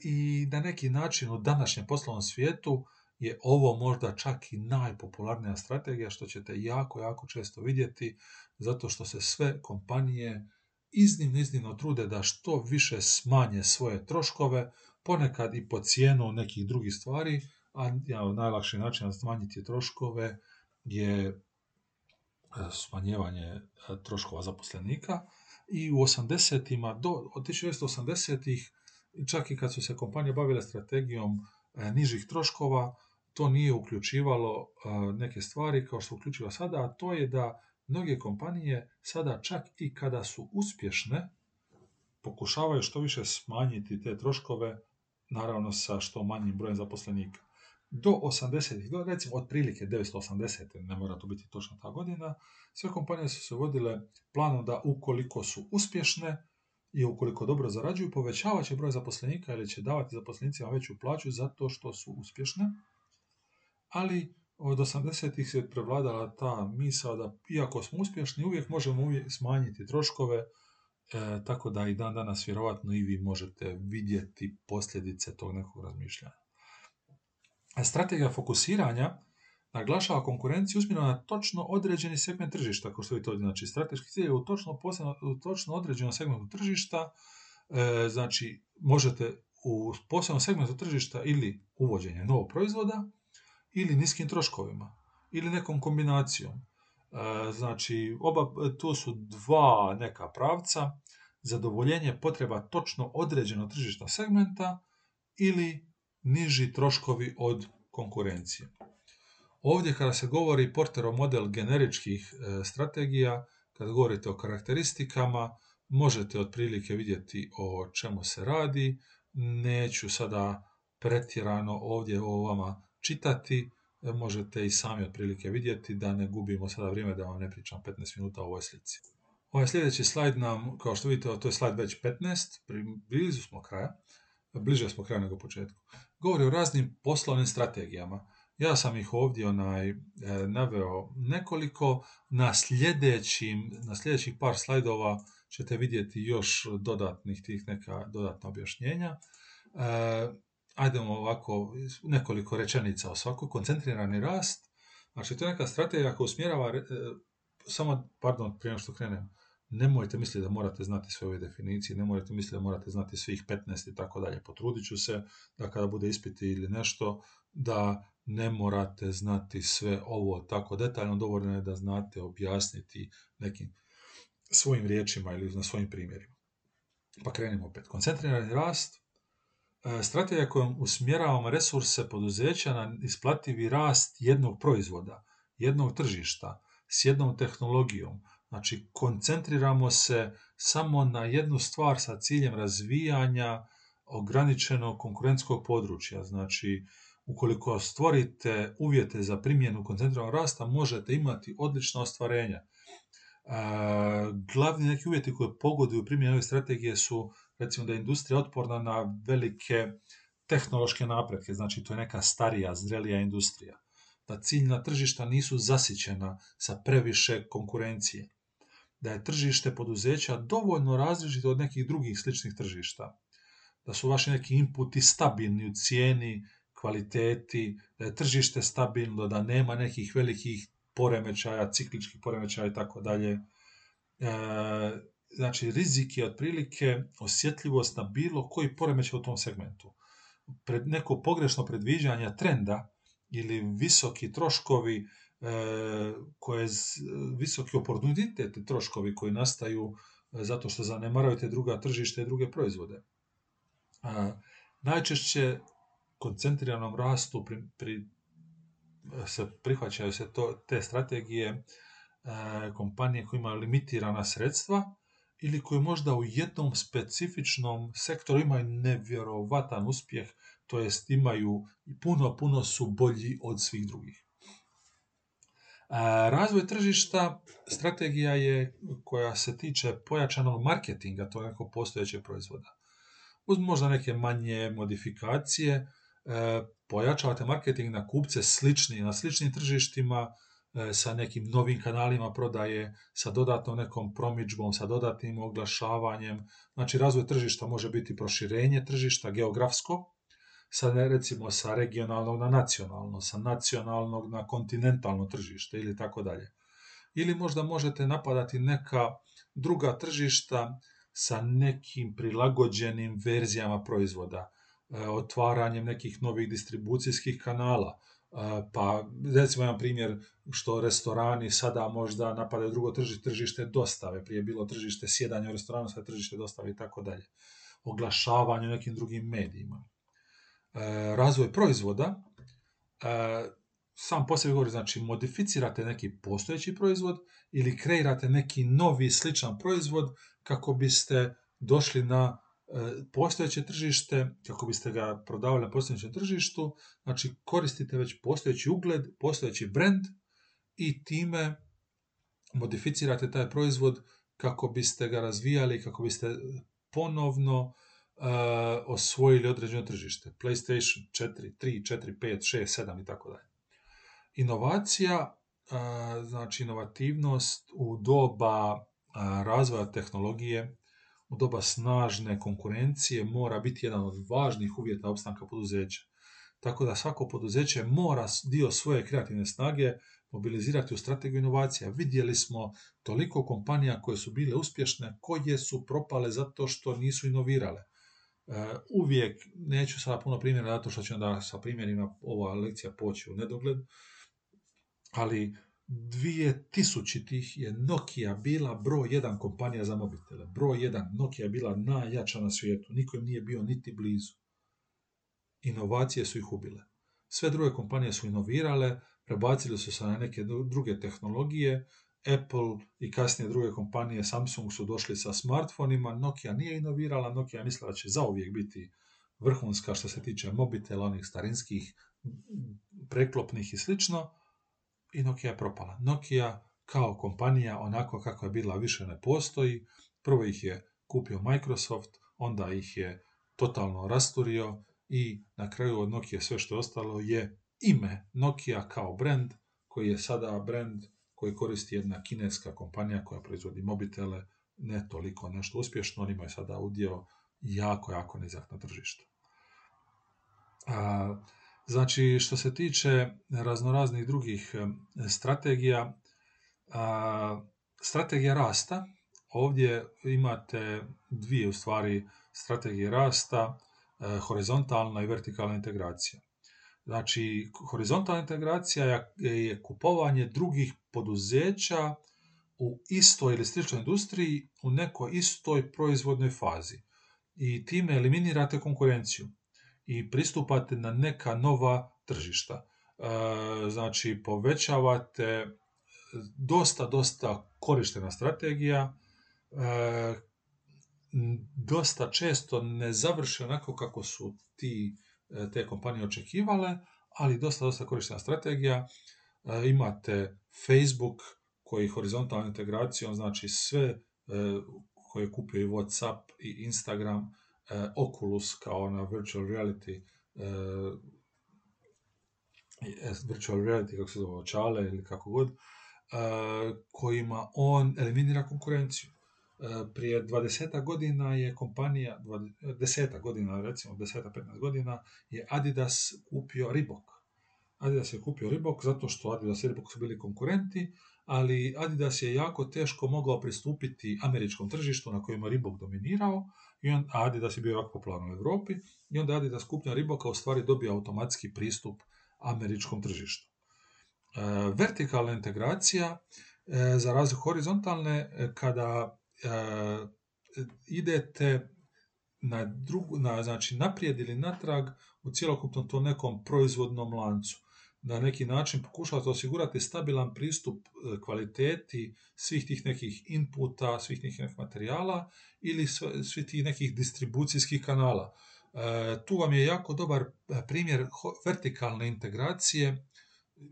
I na neki način u današnjem poslovnom svijetu je ovo možda čak i najpopularnija strategija što ćete jako, jako često vidjeti zato što se sve kompanije iznimno, iznimno trude da što više smanje svoje troškove, ponekad i po cijenu nekih drugih stvari, a ja, najlakši način smanjiti troškove je e, smanjevanje e, troškova zaposlenika i u 80-ima do od 1980-ih čak i kad su se kompanije bavile strategijom e, nižih troškova, to nije uključivalo neke stvari kao što uključiva sada, a to je da mnoge kompanije sada čak i kada su uspješne, pokušavaju što više smanjiti te troškove, naravno sa što manjim brojem zaposlenika. Do 80-ih, do recimo otprilike 980. ne mora to biti točno ta godina, sve kompanije su se vodile planom da ukoliko su uspješne, i ukoliko dobro zarađuju, povećavat će broj zaposlenika ili će davati zaposlenicima veću plaću zato što su uspješne. Ali od 80-ih se prevladala ta misao da iako smo uspješni, uvijek možemo uvijek smanjiti troškove, e, tako da i dan danas vjerovatno i vi možete vidjeti posljedice tog nekog razmišljanja. Strategija fokusiranja naglašava konkurenciju usmjereno na točno određeni segment tržišta, kao što vidite ovdje, znači strateški cilj je u točno, posebno, u točno određenom segmentu tržišta, e, znači možete u posebnom segmentu tržišta ili uvođenje novog proizvoda ili niskim troškovima ili nekom kombinacijom. E, znači, oba, tu su dva neka pravca, zadovoljenje potreba točno određenog tržišta segmenta ili niži troškovi od konkurencije. Ovdje kada se govori Porterov model generičkih e, strategija, kad govorite o karakteristikama, možete otprilike vidjeti o čemu se radi. Neću sada pretjerano ovdje o vama čitati, e, možete i sami otprilike vidjeti da ne gubimo sada vrijeme da vam ne pričam 15 minuta o ovoj slici. Ovaj sljedeći slajd nam, kao što vidite, to je slajd već 15, blizu smo kraja, bliže smo kraja nego početku. Govori o raznim poslovnim strategijama. Ja sam ih ovdje onaj, e, naveo nekoliko, na sljedećim, na sljedećih par slajdova ćete vidjeti još dodatnih tih neka dodatna objašnjenja. E, ajdemo ovako, nekoliko rečenica o svakoj. Koncentrirani rast, znači to je neka strategija koja usmjerava, e, samo, pardon, prije što krenem, nemojte misliti da morate znati sve ove definicije, ne morate misliti da morate znati svih 15 i tako dalje. Potrudit ću se da kada bude ispiti ili nešto, da ne morate znati sve ovo tako detaljno, dovoljno je da znate objasniti nekim svojim riječima ili na svojim primjerima. Pa krenimo opet. Koncentrirani rast, e, strategija kojom usmjeravamo resurse poduzeća na isplativi rast jednog proizvoda, jednog tržišta, s jednom tehnologijom. Znači, koncentriramo se samo na jednu stvar sa ciljem razvijanja ograničenog konkurentskog područja. Znači, ukoliko stvorite uvjete za primjenu koncentriranog rasta, možete imati odlična ostvarenja. E, glavni neki uvjeti koji pogoduju primjenu ove strategije su recimo da je industrija otporna na velike tehnološke napretke, znači to je neka starija, zrelija industrija. Da ciljna tržišta nisu zasićena sa previše konkurencije. Da je tržište poduzeća dovoljno različito od nekih drugih sličnih tržišta. Da su vaši neki inputi stabilni u cijeni, kvaliteti, da je tržište stabilno, da nema nekih velikih poremećaja, cikličkih poremećaja i tako dalje. E, znači, rizik je otprilike osjetljivost na bilo koji poremećaj u tom segmentu. Pred neko pogrešno predviđanje trenda ili visoki troškovi koje visoki oportunitet troškovi koji nastaju e, zato što zanemaravate druga tržišta i druge proizvode. najčešće koncentriranom rastu pri, pri, se prihvaćaju se to, te strategije e, kompanije koje imaju limitirana sredstva ili koje možda u jednom specifičnom sektoru imaju nevjerovatan uspjeh, to jest imaju puno, puno su bolji od svih drugih. Razvoj tržišta strategija je koja se tiče pojačanog marketinga, to je neko postojećeg proizvoda. Uz možda neke manje modifikacije, E, pojačavate marketing na kupce slični, na sličnim tržištima, e, sa nekim novim kanalima prodaje, sa dodatnom nekom promičbom, sa dodatnim oglašavanjem. Znači, razvoj tržišta može biti proširenje tržišta geografsko, sa, recimo sa regionalnog na nacionalno, sa nacionalnog na kontinentalno tržište ili tako dalje. Ili možda možete napadati neka druga tržišta sa nekim prilagođenim verzijama proizvoda E, otvaranjem nekih novih distribucijskih kanala. E, pa recimo jedan primjer što restorani sada možda napadaju drugo tržište, tržište dostave. Prije je bilo tržište sjedanja u restoranu, sad tržište dostave i tako dalje. Oglašavanje u nekim drugim medijima. E, razvoj proizvoda sam po sebi govori, znači modificirate neki postojeći proizvod ili kreirate neki novi sličan proizvod kako biste došli na postojeće tržište, kako biste ga prodavali na postojećem tržištu, znači koristite već postojeći ugled, postojeći brand i time modificirate taj proizvod kako biste ga razvijali, kako biste ponovno osvojili određeno tržište. PlayStation 4, 3, 4, 5, 6, 7 i tako dalje. Inovacija, znači inovativnost u doba razvoja tehnologije, u doba snažne konkurencije mora biti jedan od važnih uvjeta opstanka poduzeća. Tako da svako poduzeće mora dio svoje kreativne snage mobilizirati u strategiju inovacija. Vidjeli smo toliko kompanija koje su bile uspješne, koje su propale zato što nisu inovirale. E, uvijek, neću sada puno primjera, zato što ću onda sa primjerima ova lekcija poći u nedogled, ali dvije tisućitih je Nokia bila broj jedan kompanija za mobitele. Broj jedan. Nokia je bila najjača na svijetu. Niko im nije bio niti blizu. Inovacije su ih ubile. Sve druge kompanije su inovirale, prebacili su se na neke druge tehnologije. Apple i kasnije druge kompanije, Samsung su došli sa smartfonima. Nokia nije inovirala. Nokia je mislila da će zauvijek biti vrhunska što se tiče mobitela, onih starinskih, preklopnih i slično i Nokia je propala. Nokia kao kompanija, onako kako je bila, više ne postoji. Prvo ih je kupio Microsoft, onda ih je totalno rasturio i na kraju od Nokia sve što je ostalo je ime Nokia kao brand koji je sada brand koji koristi jedna kineska kompanija koja proizvodi mobitele, ne toliko nešto uspješno, oni imaju sada udio jako, jako nizak na tržištu. Znači, što se tiče raznoraznih drugih strategija, a, strategija rasta, ovdje imate dvije u stvari strategije rasta, e, horizontalna i vertikalna integracija. Znači, horizontalna integracija je kupovanje drugih poduzeća u istoj ili sličnoj industriji u nekoj istoj proizvodnoj fazi. I time eliminirate konkurenciju i pristupate na neka nova tržišta. E, znači, povećavate dosta, dosta korištena strategija, e, dosta često ne završe onako kako su ti, e, te kompanije očekivale, ali dosta, dosta korištena strategija. E, imate Facebook koji horizontalnom integracijom, znači sve koje kupio i Whatsapp i Instagram, Oculus kao na virtual reality virtual reality, kako se zove, očale ili kako god, kojima on eliminira konkurenciju. Prije 20 godina je kompanija, 10 godina, recimo 10-15 godina, je Adidas kupio Reebok. Adidas je kupio Reebok zato što Adidas i Reebok su bili konkurenti, ali Adidas je jako teško mogao pristupiti američkom tržištu na kojem je Reebok dominirao, i on, a Adidas je bio jako popularan u Europi, i onda Adidas kupnja Reeboka u stvari dobio automatski pristup američkom tržištu. E, vertikalna integracija, e, za razliku horizontalne, e, kada idete na, drugu, na znači naprijed ili natrag u cjelokupnom tom nekom proizvodnom lancu. Na neki način pokušavate osigurati stabilan pristup kvaliteti svih tih nekih inputa, svih tih nekih materijala ili svih tih nekih distribucijskih kanala. tu vam je jako dobar primjer vertikalne integracije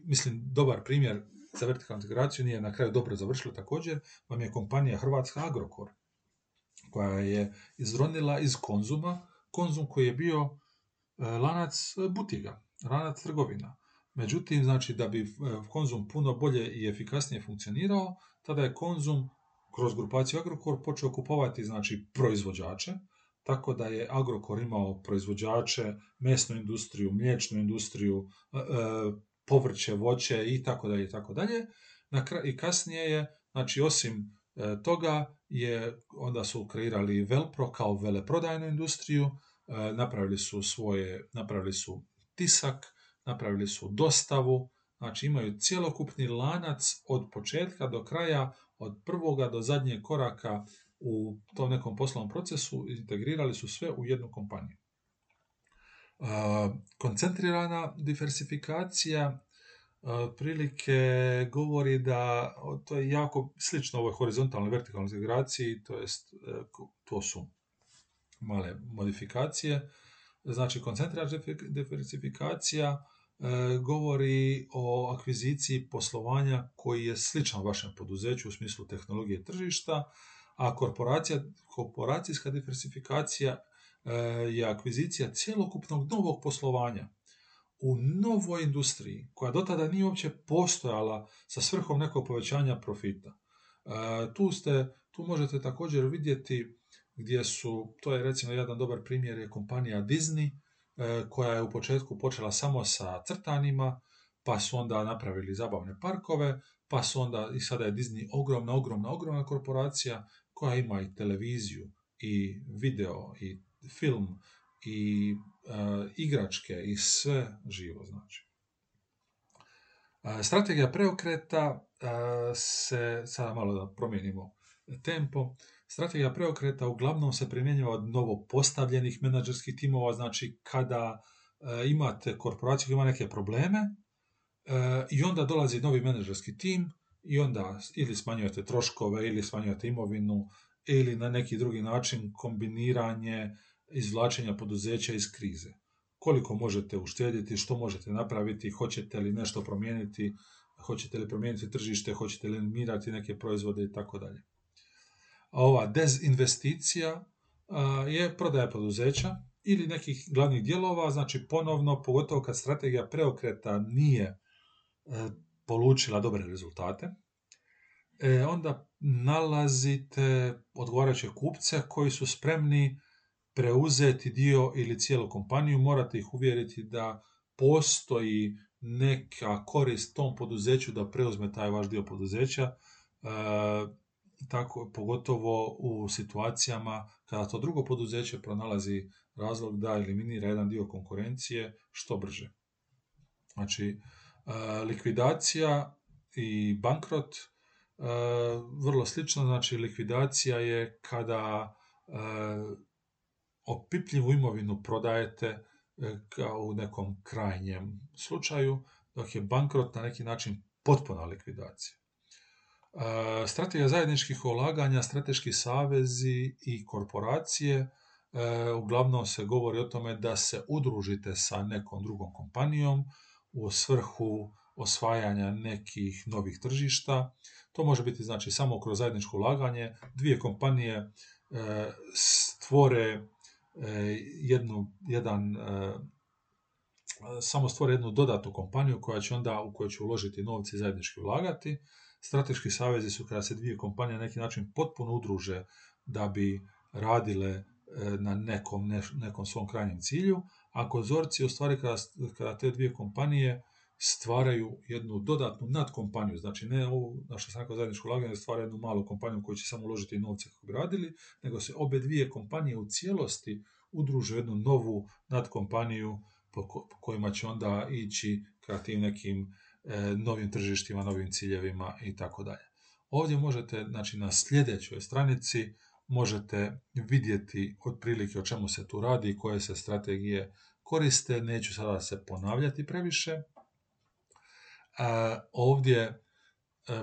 mislim, dobar primjer za vertikalnu integraciju nije na kraju dobro završilo također, vam je kompanija Hrvatska Agrokor, koja je izronila iz Konzuma, Konzum koji je bio e, lanac butiga, lanac trgovina. Međutim, znači da bi e, Konzum puno bolje i efikasnije funkcionirao, tada je Konzum kroz grupaciju Agrokor počeo kupovati znači proizvođače, tako da je Agrokor imao proizvođače, mesnu industriju, mliječnu industriju, e, povrće, voće i tako dalje i tako dalje. I kasnije je, znači osim e, toga je, onda su kreirali Velpro kao veleprodajnu industriju, e, napravili su svoje, napravili su tisak, napravili su dostavu, znači imaju cjelokupni lanac od početka do kraja, od prvoga do zadnjeg koraka u tom nekom poslovnom procesu, integrirali su sve u jednu kompaniju. Koncentrirana diversifikacija prilike govori da to je jako slično ovoj horizontalnoj vertikalnoj integraciji, to jest e, to su male modifikacije. Znači, koncentrirana diversifikacija e, govori o akviziciji poslovanja koji je sličan vašem poduzeću u smislu tehnologije tržišta, a korporacija, korporacijska diversifikacija E, je akvizicija cjelokupnog novog poslovanja u novoj industriji koja do tada nije uopće postojala sa svrhom nekog povećanja profita. E, tu, ste, tu možete također vidjeti gdje su, to je recimo jedan dobar primjer je kompanija Disney e, koja je u početku počela samo sa crtanima, pa su onda napravili zabavne parkove, pa su onda, i sada je Disney ogromna, ogromna, ogromna korporacija koja ima i televiziju, i video, i film i uh, igračke i sve živo znači. Uh, strategija preokreta uh, se, sada malo da promijenimo tempo, strategija preokreta uglavnom se primjenjava od novo postavljenih menadžerskih timova, znači kada imate korporaciju koja ima neke probleme i onda dolazi novi menadžerski tim i onda ili smanjujete troškove ili smanjujete imovinu ili na neki drugi način kombiniranje izvlačenja poduzeća iz krize. Koliko možete uštedjeti, što možete napraviti, hoćete li nešto promijeniti, hoćete li promijeniti tržište, hoćete li eliminirati neke proizvode i tako dalje. Ova dezinvesticija je prodaja poduzeća, ili nekih glavnih dijelova, znači ponovno, pogotovo kad strategija preokreta nije e, polučila dobre rezultate, e, onda nalazite odgovarajuće kupce koji su spremni preuzeti dio ili cijelu kompaniju, morate ih uvjeriti da postoji neka korist tom poduzeću da preuzme taj vaš dio poduzeća, e, tako, pogotovo u situacijama kada to drugo poduzeće pronalazi razlog da eliminira jedan dio konkurencije što brže. Znači, e, likvidacija i bankrot e, vrlo slično, znači likvidacija je kada opipljivu imovinu prodajete kao u nekom krajnjem slučaju, dok je bankrot na neki način potpuna likvidacija. E, strategija zajedničkih ulaganja, strateški savezi i korporacije e, uglavnom se govori o tome da se udružite sa nekom drugom kompanijom u svrhu osvajanja nekih novih tržišta. To može biti znači samo kroz zajedničko ulaganje. Dvije kompanije e, stvore jednu, jedan samo stvore jednu dodatnu kompaniju koja će onda u kojoj će uložiti novce i zajednički ulagati. Strateški savezi su kada se dvije kompanije na neki način potpuno udruže da bi radile e, na nekom, nekom svom krajnjem cilju, a konzorci u stvari kada, kada te dvije kompanije stvaraju jednu dodatnu nadkompaniju, znači ne ovu, na što sam rekao zajedničko stvaraju jednu malu kompaniju koju će samo uložiti novce kako bi radili, nego se obe dvije kompanije u cijelosti udruže jednu novu nadkompaniju po, kojima će onda ići ka nekim novim tržištima, novim ciljevima i tako dalje. Ovdje možete, znači na sljedećoj stranici, možete vidjeti otprilike o čemu se tu radi, koje se strategije koriste, neću sada se ponavljati previše. E, ovdje e,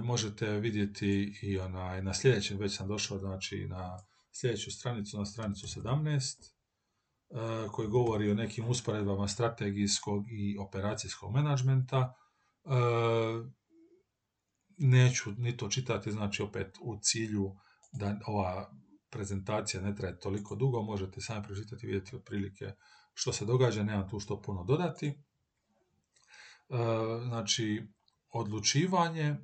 možete vidjeti i onaj, na sljedećem, već sam došao znači na sljedeću stranicu, na stranicu 17, E, koji govori o nekim usporedbama strategijskog i operacijskog menadžmenta. E, neću ni to čitati, znači opet u cilju da ova prezentacija ne traje toliko dugo, možete sami pročitati i vidjeti otprilike što se događa, nemam tu što puno dodati. E, znači, odlučivanje,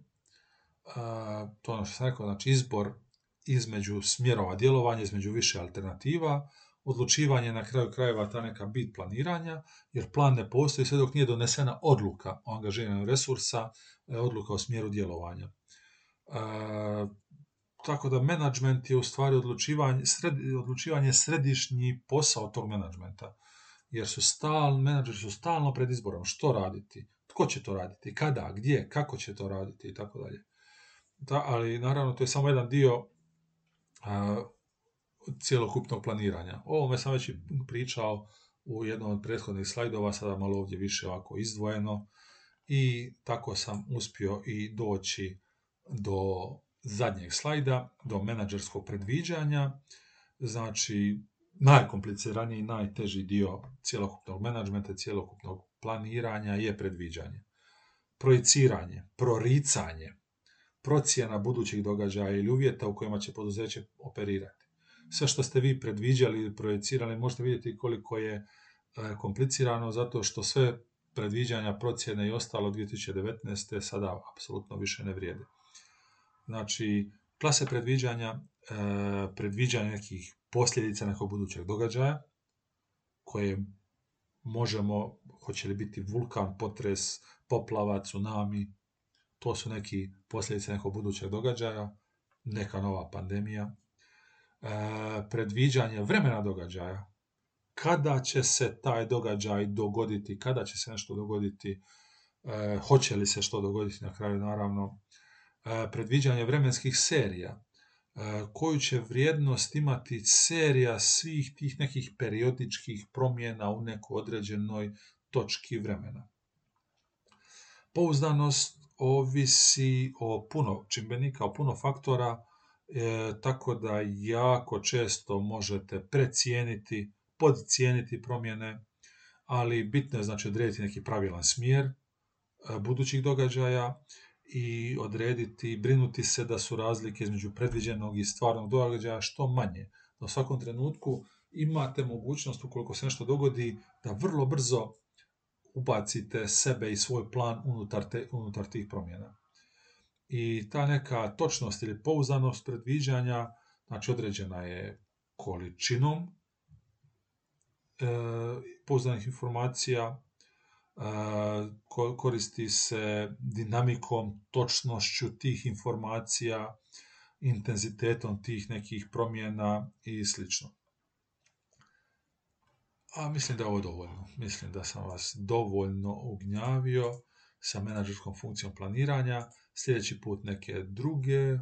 to ono što sam rekao, znači izbor između smjerova djelovanja, između više alternativa, odlučivanje na kraju krajeva ta neka bit planiranja, jer plan ne postoji sve dok nije donesena odluka o angažiranju resursa, e, odluka o smjeru djelovanja. E, tako da menadžment je u stvari odlučivanje, odlučivanje središnji posao tog menadžmenta. Jer su stalno, menadžeri su stalno pred izborom što raditi, tko će to raditi, kada, gdje, kako će to raditi i tako dalje. Da, ali naravno to je samo jedan dio cjelokupnog planiranja. O ovome sam već pričao u jednom od prethodnih slajdova, sada malo ovdje više ovako izdvojeno i tako sam uspio i doći do zadnjeg slajda, do menadžerskog predviđanja. Znači, najkompliciraniji i najteži dio cjelokupnog menadžmenta, cjelokupnog planiranja je predviđanje. Projiciranje, proricanje, procjena budućih događaja ili uvjeta u kojima će poduzeće operirati sve što ste vi predviđali i projecirali, možete vidjeti koliko je e, komplicirano, zato što sve predviđanja, procjene i ostalo 2019. sada apsolutno više ne vrijede. Znači, klase predviđanja, e, predviđanja nekih posljedica nekog budućeg događaja, koje možemo, hoće li biti vulkan, potres, poplava, tsunami, to su neki posljedice nekog budućeg događaja, neka nova pandemija, predviđanje vremena događaja, kada će se taj događaj dogoditi, kada će se nešto dogoditi, e, hoće li se što dogoditi na kraju naravno, e, predviđanje vremenskih serija, koju će vrijednost imati serija svih tih nekih periodičkih promjena u nekoj određenoj točki vremena. Pouzdanost ovisi o puno čimbenika, o puno faktora, e, tako da jako često možete precijeniti, podcijeniti promjene, ali bitno je znači odrediti neki pravilan smjer e, budućih događaja i odrediti, brinuti se da su razlike između predviđenog i stvarnog događaja što manje. Da u svakom trenutku imate mogućnost, ukoliko se nešto dogodi, da vrlo brzo ubacite sebe i svoj plan unutar, te, unutar tih promjena. I ta neka točnost ili pouzdanost predviđanja, znači određena je količinom e, pouzdanih informacija, koristi se dinamikom, točnošću tih informacija, intenzitetom tih nekih promjena i sl. A mislim da je ovo dovoljno. Mislim da sam vas dovoljno ugnjavio sa menadžerskom funkcijom planiranja. Sljedeći put neke druge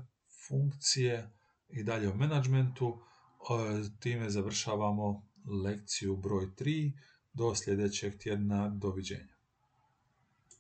funkcije i dalje o menadžmentu. Time završavamo lekciju broj 3 do sljedećeg tjedna. Doviđenja.